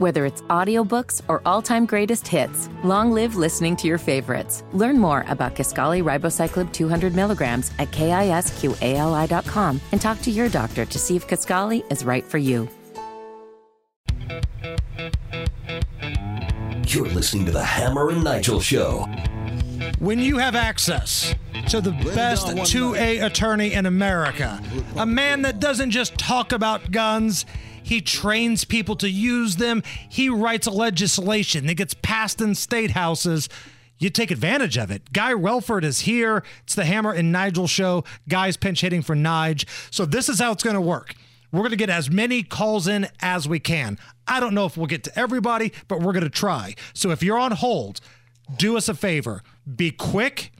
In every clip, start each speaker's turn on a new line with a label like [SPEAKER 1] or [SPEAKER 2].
[SPEAKER 1] Whether it's audiobooks or all-time greatest hits, long live listening to your favorites. Learn more about Kisqali Ribociclib 200 milligrams at kisqali.com and talk to your doctor to see if Kisqali is right for you.
[SPEAKER 2] You're listening to the Hammer and Nigel Show.
[SPEAKER 3] When you have access to the best 2A attorney in America, a man that doesn't just talk about guns, he trains people to use them. He writes legislation that gets passed in state houses. You take advantage of it. Guy Relford is here. It's the Hammer and Nigel show. Guy's pinch hitting for Nige. So this is how it's going to work. We're going to get as many calls in as we can. I don't know if we'll get to everybody, but we're going to try. So if you're on hold, do us a favor. Be quick.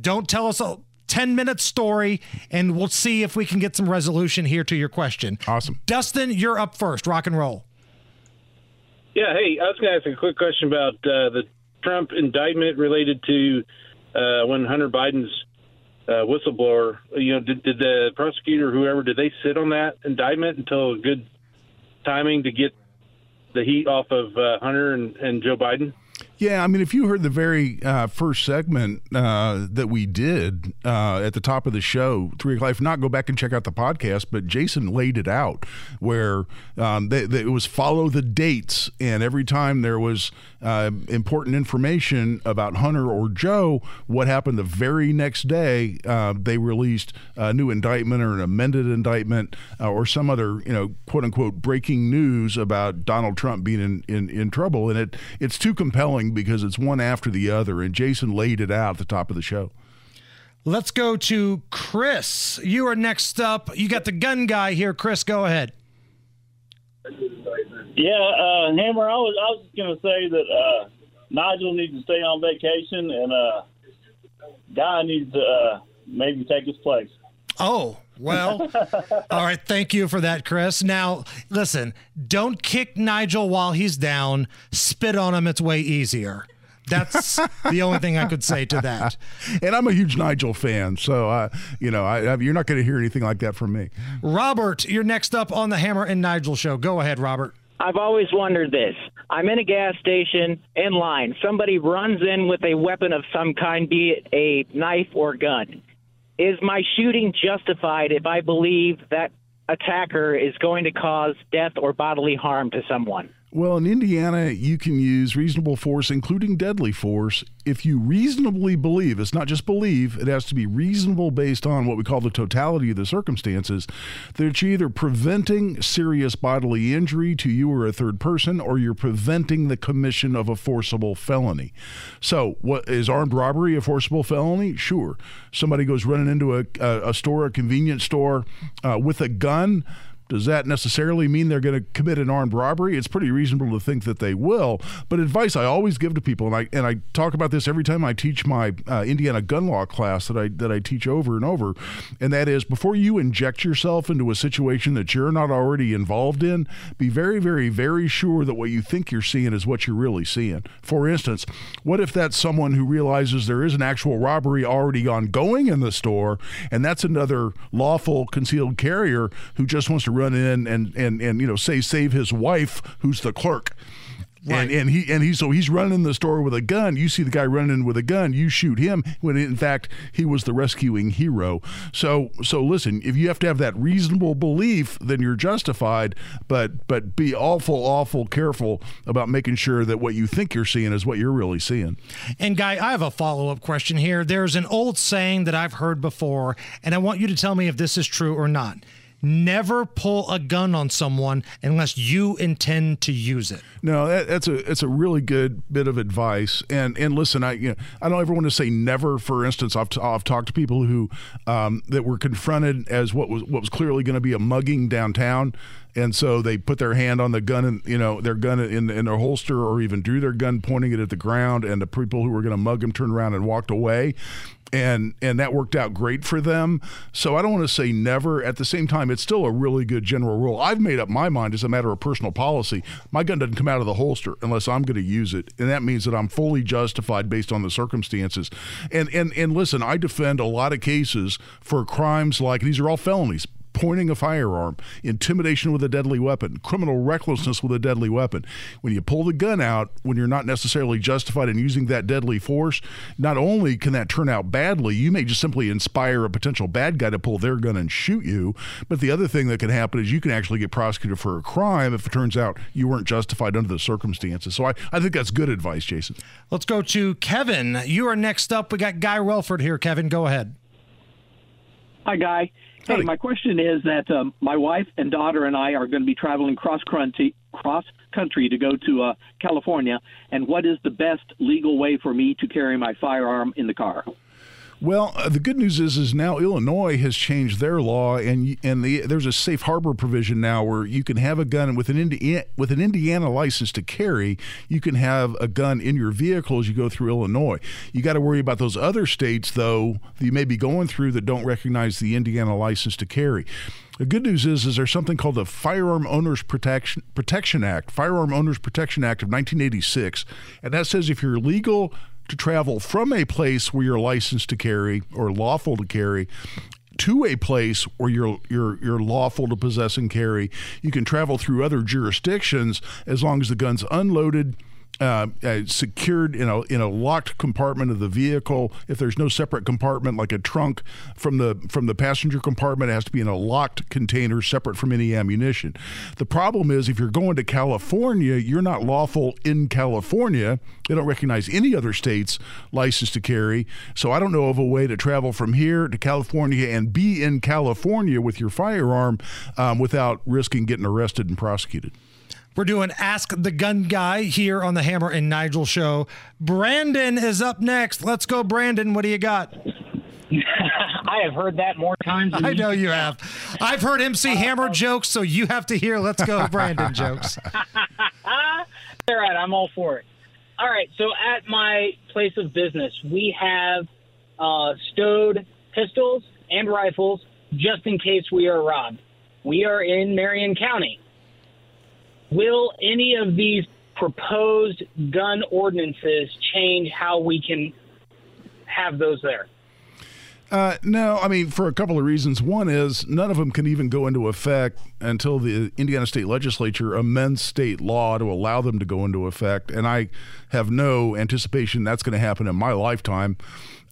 [SPEAKER 3] Don't tell us a 10 minute story, and we'll see if we can get some resolution here to your question.
[SPEAKER 4] Awesome.
[SPEAKER 3] Dustin, you're up first. Rock and roll.
[SPEAKER 5] Yeah, hey, I was going to ask a quick question about uh, the Trump indictment related to uh, when Hunter Biden's uh, whistleblower. You know, did, did the prosecutor, whoever, did they sit on that indictment until good timing to get the heat off of uh, Hunter and, and Joe Biden?
[SPEAKER 4] Yeah, I mean, if you heard the very uh, first segment uh, that we did uh, at the top of the show, three o'clock. If not, go back and check out the podcast. But Jason laid it out where um, they, they, it was follow the dates, and every time there was uh, important information about Hunter or Joe, what happened the very next day, uh, they released a new indictment or an amended indictment uh, or some other, you know, quote unquote breaking news about Donald Trump being in, in, in trouble, and it it's too compelling because it's one after the other. And Jason laid it out at the top of the show.
[SPEAKER 3] Let's go to Chris. You are next up. You got the gun guy here. Chris, go ahead.
[SPEAKER 6] Yeah, uh, Hammer. I was I was going to say that uh, Nigel needs to stay on vacation, and uh, Guy needs to uh, maybe take his place.
[SPEAKER 3] Oh, well, all right. Thank you for that, Chris. Now, listen, don't kick Nigel while he's down. Spit on him. It's way easier. That's the only thing I could say to that.
[SPEAKER 4] And I'm a huge Nigel fan, so uh, you know, I, I, you're not going to hear anything like that from me.
[SPEAKER 3] Robert, you're next up on the Hammer and Nigel show. Go ahead, Robert.
[SPEAKER 7] I've always wondered this. I'm in a gas station in line. Somebody runs in with a weapon of some kind, be it a knife or gun is my shooting justified if I believe that attacker is going to cause death or bodily harm to someone?
[SPEAKER 4] Well, in Indiana, you can use reasonable force, including deadly force, if you reasonably believe. It's not just believe, it has to be reasonable based on what we call the totality of the circumstances. That you're either preventing serious bodily injury to you or a third person, or you're preventing the commission of a forcible felony. So, what is armed robbery a forcible felony? Sure. Somebody goes running into a, a, store, a convenience store, uh, with a gun does that necessarily mean they're going to commit an armed robbery? It's pretty reasonable to think that they will. But advice I always give to people, and I and I talk about this every time I teach my uh, Indiana gun law class that I that I teach over and over, and that is before you inject yourself into a situation that you're not already involved in, be very very very sure that what you think you're seeing is what you're really seeing. For instance, what if that's someone who realizes there is an actual robbery already ongoing in the store, and that's another lawful concealed carrier who just wants to run in and and and you know say save his wife who's the clerk Right. And, and he and he so he's running in the store with a gun. You see the guy running with a gun. You shoot him when in fact he was the rescuing hero. So so listen, if you have to have that reasonable belief, then you're justified. But but be awful awful careful about making sure that what you think you're seeing is what you're really seeing.
[SPEAKER 3] And guy, I have a follow up question here. There's an old saying that I've heard before, and I want you to tell me if this is true or not never pull a gun on someone unless you intend to use it.
[SPEAKER 4] No, that, that's a it's a really good bit of advice. And and listen, I you know, I don't ever want to say never. For instance, I've, t- I've talked to people who um, that were confronted as what was what was clearly going to be a mugging downtown and so they put their hand on the gun and you know their gun in, in their holster or even drew their gun pointing it at the ground and the people who were going to mug them turned around and walked away and and that worked out great for them. So i don't want to say never. At the same time it's still a really good general rule. I've made up my mind as a matter of personal policy my gun doesn't come out of the holster unless i'm going to use it. And that means that i'm fully justified based on the circumstances. And and and listen i defend a lot of cases for crimes like these are all felonies pointing a firearm, intimidation with a deadly weapon, criminal recklessness with a deadly weapon. When you pull the gun out, when you're not necessarily justified in using that deadly force, not only can that turn out badly, you may just simply inspire a potential bad guy to pull their gun and shoot you. But the other thing that can happen is you can actually get prosecuted for a crime if it turns out you weren't justified under the circumstances. So I, I think that's good advice, Jason.
[SPEAKER 3] Let's go to Kevin. You are next up. We got Guy Relford here. Kevin, go ahead.
[SPEAKER 8] Hi, Guy. Hey,
[SPEAKER 4] Howdy.
[SPEAKER 8] my question is that um, my wife and daughter and I are going to be traveling cross country, cross country to go to uh, California. And what is the best legal way for me to carry my firearm in the car?
[SPEAKER 4] Well, uh, the good news is, is now Illinois has changed their law, and and the, there's a safe harbor provision now where you can have a gun with an Indiana with an Indiana license to carry. You can have a gun in your vehicle as you go through Illinois. You got to worry about those other states though that you may be going through that don't recognize the Indiana license to carry. The good news is, is there's something called the Firearm Owners Protection Protection Act, Firearm Owners Protection Act of 1986, and that says if you're legal to travel from a place where you're licensed to carry or lawful to carry to a place where you're you're you're lawful to possess and carry. You can travel through other jurisdictions as long as the gun's unloaded. Uh, uh, secured in a in a locked compartment of the vehicle. If there's no separate compartment like a trunk from the from the passenger compartment, it has to be in a locked container separate from any ammunition. The problem is if you're going to California, you're not lawful in California. They don't recognize any other state's license to carry. So I don't know of a way to travel from here to California and be in California with your firearm um, without risking getting arrested and prosecuted.
[SPEAKER 3] We're doing Ask the Gun Guy here on the Hammer and Nigel show. Brandon is up next. Let's go, Brandon. What do you got?
[SPEAKER 9] I have heard that more times. Than
[SPEAKER 3] I know you have. I've heard MC Hammer jokes, so you have to hear Let's Go, Brandon jokes.
[SPEAKER 9] All right, I'm all for it. All right, so at my place of business, we have uh, stowed pistols and rifles just in case we are robbed. We are in Marion County. Will any of these proposed gun ordinances change how we can have those there?
[SPEAKER 4] Uh, no, I mean, for a couple of reasons. One is none of them can even go into effect until the Indiana State Legislature amends state law to allow them to go into effect. And I have no anticipation that's going to happen in my lifetime.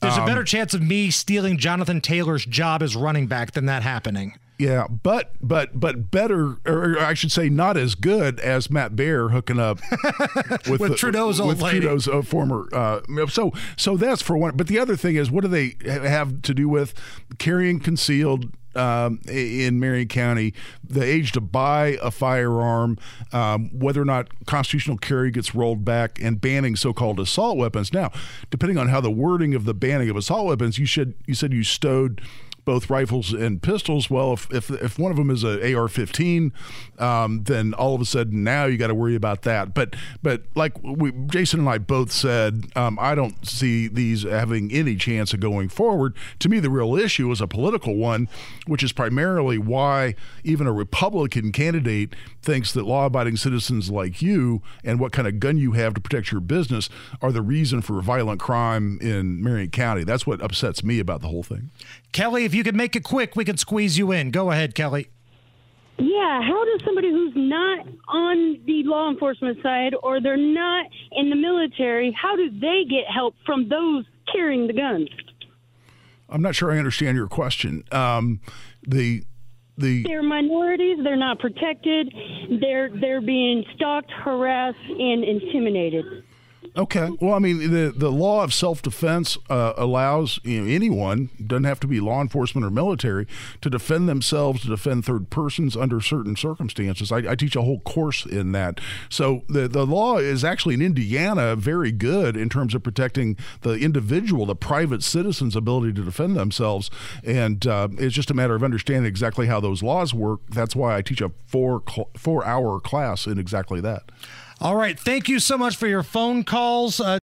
[SPEAKER 3] There's
[SPEAKER 4] Um,
[SPEAKER 3] a better chance of me stealing Jonathan Taylor's job as running back than that happening.
[SPEAKER 4] Yeah, but but but better, or I should say, not as good as Matt Bear hooking up with,
[SPEAKER 3] With Trudeau's old
[SPEAKER 4] with
[SPEAKER 3] lady.
[SPEAKER 4] Trudeau's uh, former. Uh, so so that's for one. But the other thing is, what do they have to do with carrying concealed? Um, in Marion County, the age to buy a firearm, um, whether or not constitutional carry gets rolled back, and banning so-called assault weapons. Now, depending on how the wording of the banning of assault weapons, you should you said you stowed both rifles and pistols. Well, if if, if one of them is a AR-15, um, then all of a sudden now you got to worry about that. But but like we, Jason and I both said, um, I don't see these having any chance of going forward. To me, the real issue is a political one, which is primarily why even a Republican candidate thinks that law-abiding citizens like you and what kind of gun you have to protect your business are the reason for violent crime in Marion County. That's what upsets me about the whole thing.
[SPEAKER 3] Kelly, if you could make it quick, we could squeeze you in. Go ahead, Kelly.
[SPEAKER 10] Yeah, how does somebody who's not on the law enforcement side or they're not in the military, how do they get help from those carrying the guns?
[SPEAKER 4] I'm not sure I understand your question. Um, the the
[SPEAKER 10] They're minorities, they're not protected, they're they're being stalked, harassed, and intimidated.
[SPEAKER 4] Okay. Well, I mean, the the law of self defense uh, allows you know, anyone doesn't have to be law enforcement or military to defend themselves, to defend third persons under certain circumstances. I, I teach a whole course in that. So the the law is actually in Indiana very good in terms of protecting the individual, the private citizen's ability to defend themselves, and uh, it's just a matter of understanding exactly how those laws work. That's why I teach a four four hour class in exactly that.
[SPEAKER 3] All right. Thank you so much for your phone calls. Uh,